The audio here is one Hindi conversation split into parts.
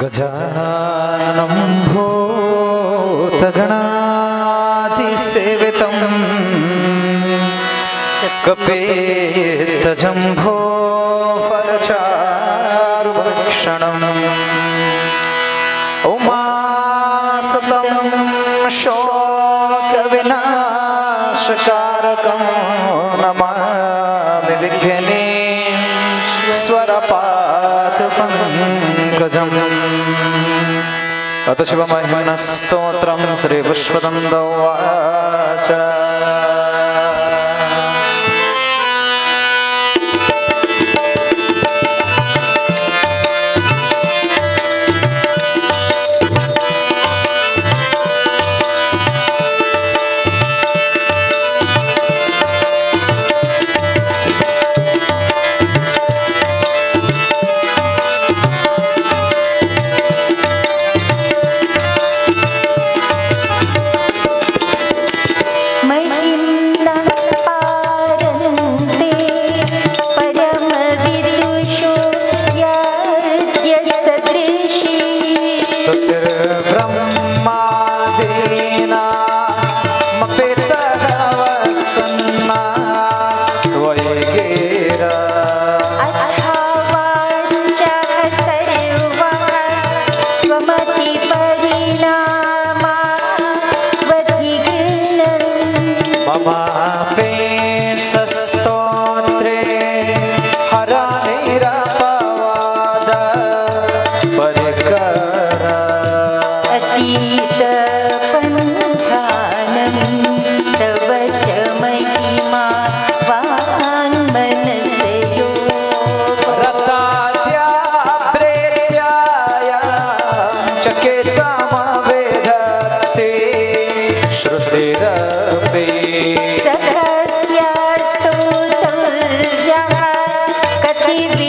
गजाननं भूतगणादिसेवितं कपेतजम्भो फलचारुभक्षणम् उमासतं शोकविनाशकारकं नमामि विघ्ने स्वरपाकपङ्कजम् अथ शिवमहिम्नस्तोत्रं श्रीविश्वदन्दो वाच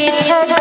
Yeah.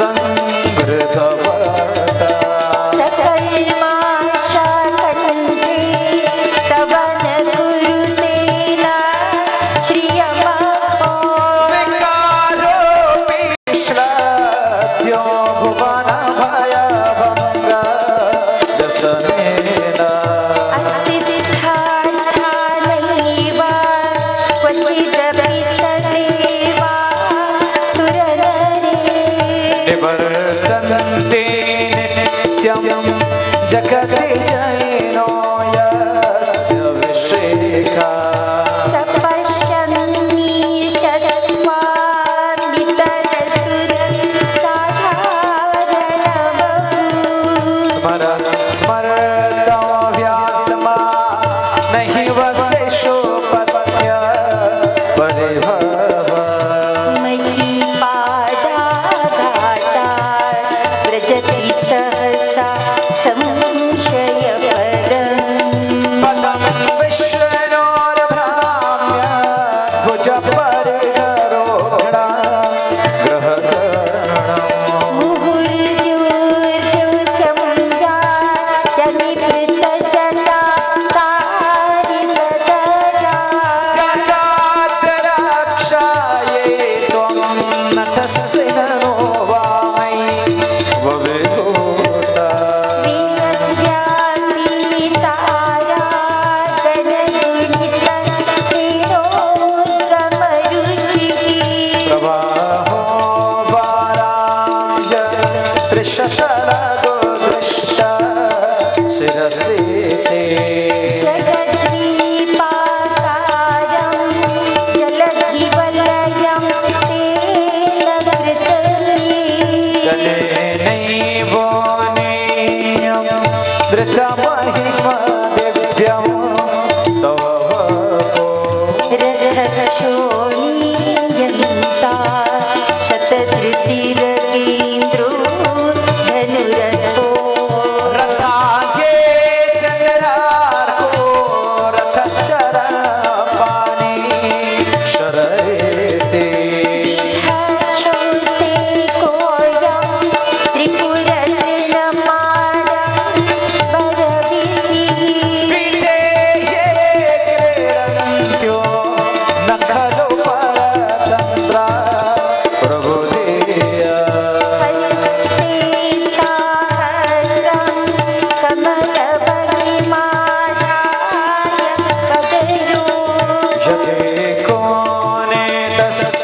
San I esta escena no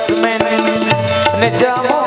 तस्मिन् निजमुदहरन्नेत्रकमलम्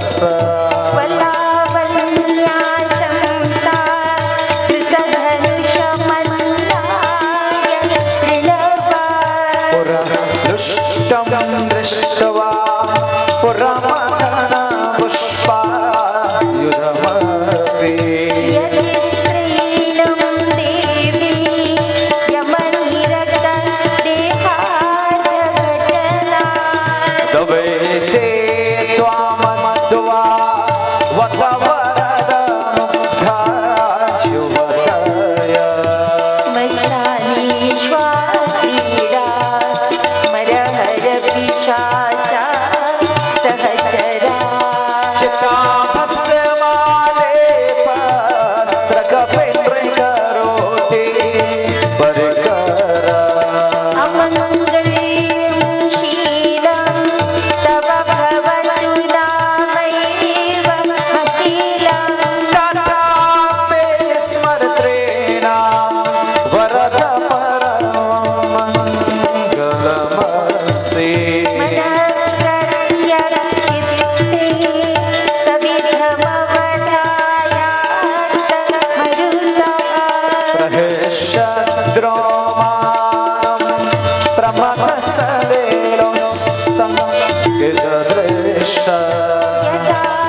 Yes. कृष्ण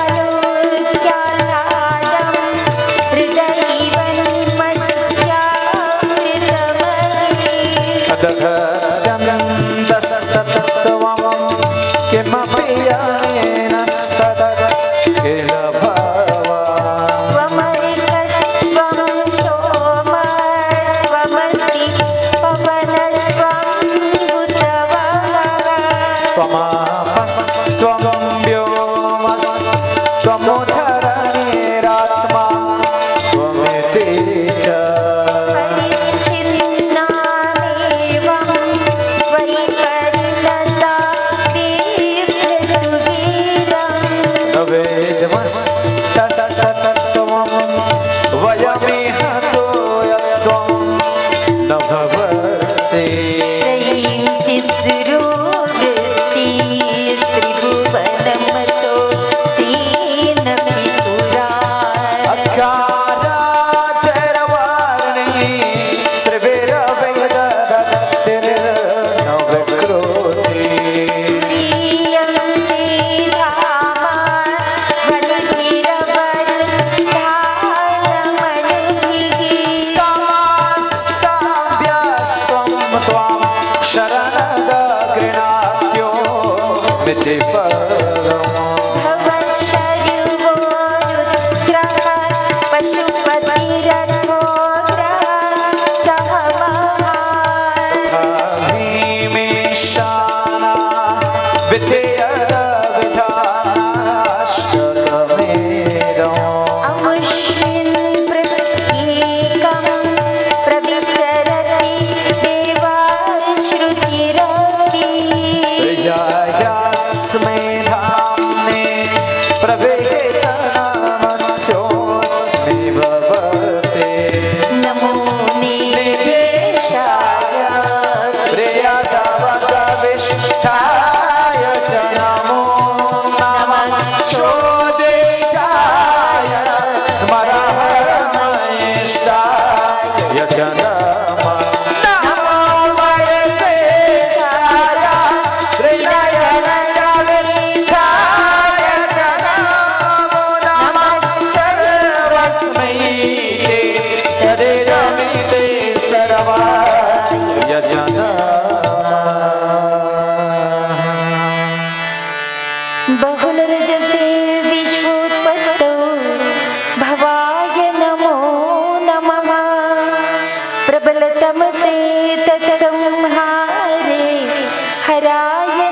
ਤੇ ਪਾ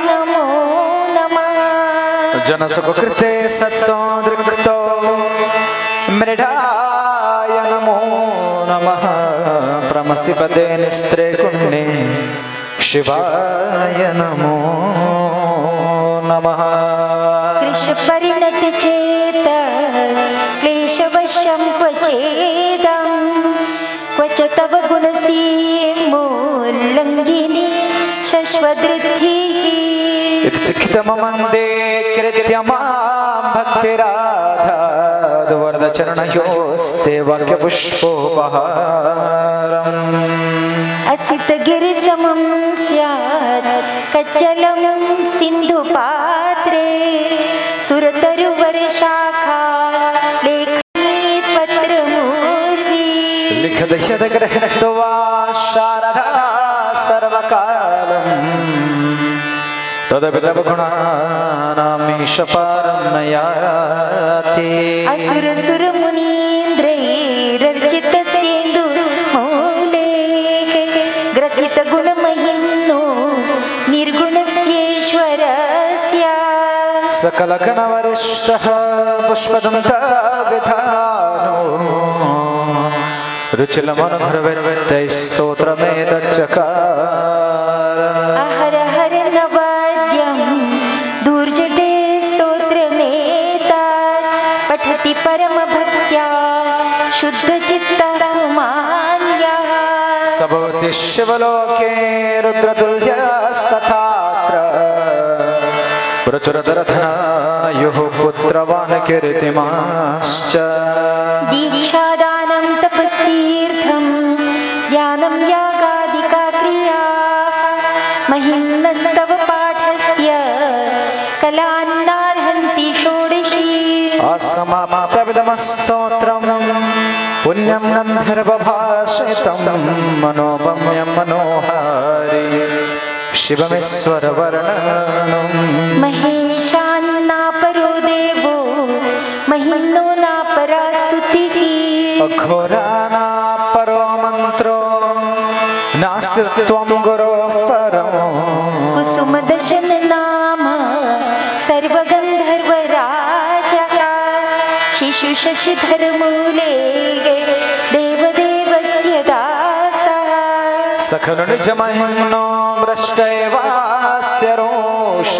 नमो नमः जनसुखकृते सतो दृक्तो मृढाय नमो नमः प्रमसि पदे निस्त्रे कुण्डे शिवाय नमो नमः कृषपरिणतचेत क्लेशवशं क्वचेदं क्वच तव गुणसीमोल्लङ्घिनी शश्वदृद्धिः यत्सिखितममन्दे कृत्यमां भक्तिराधादुवरदचरणयोस्ते वाक्यपुष्पोपहारम्। असितगिरिसमं स्यात् कच्चलं सिन्धुपात्रे सुरतरुवर्षाखा लेखने पत्रमूर्ति। लिखदशतग्रहत्वा तदपि तव गुणानामीश पारं न याति असुर सुर मुनीन्द्रैरर्चित सेन्दु मौले ग्रथित गुणमहिम्नो निर्गुणस्येश्वरस्य सकलगणवरिष्ठः पुष्पदन्तविधानो रुचिलमनुभृवित्तैस्तोत्रमेतच्चकार शिवलोके रुद्रतुल्यस्तथात्र। पुत्रवान् कीर्तिमाश्च। दीक्षादानं तपस्तीर्थं ज्ञानं यागादिका क्रियाः। महिम्नस्तव पाठस्य कलान्नार्हन्ति षोडशी। असमाप्तविदमस्तोत्रम् पुण्यं गन्धर्वभाषितं मनोपम्यं मनोहारि शिवमेश्वरवर्णनम् महेशान्नापरो देवो महिम्नो नापरा स्तुतिः अघोराना परो मन्त्रो नास्ति त्वं गुरोः परमो कुसुमदशन नाम सर्वगन्धर्वराजः। शिशुशशिधरमूले सखनुजमहिम्नो मृष्टवास्य रोष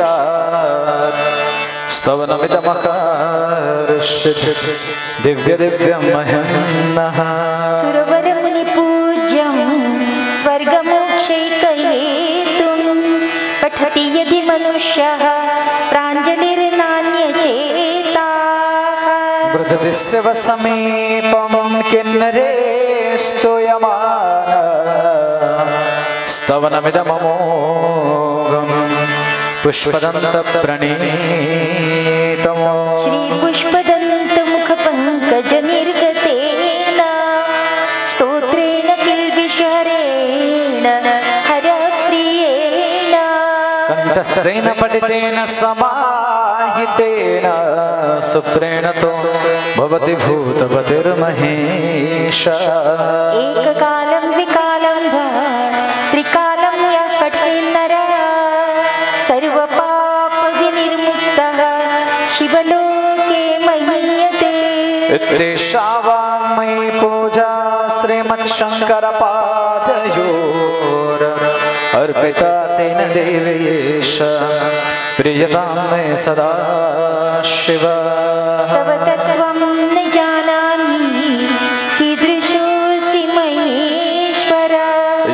स्तवनमितमकार दिव्यदिव्यं महिम्नः। सुरवरमुनिपूज्यं स्वर्गमोक्षैकयेतुं पठति यदि मनुष्यः प्राञ्जलिर्नान्यचेता। बृहतिस्य वसमेपमं किन्न रे स्तूयमान स्तवनमिदममोघं पुष्पदन्तप्रणीतमो। श्रीपुष्पदन्तमुखपङ्कजनिर्गतेन स्तोत्रेण किल्बिषरेण हरप्रियेण। कण्ठस्थेन पठितेन समाहितेन सुप्रेण तो भवति भूतपतिर्महेश। एककालं इत्येषा वाङ्मयी पूजा श्रीमच्छङ्करपादयोर अर्पिता तेन देवेश प्रियतां मे सदा शिव तव तत्त्वं न जानामि कीदृशोऽसि महेश्वर।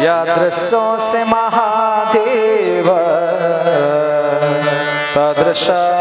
यादृशोऽसि महादेव। तादृशाय नमो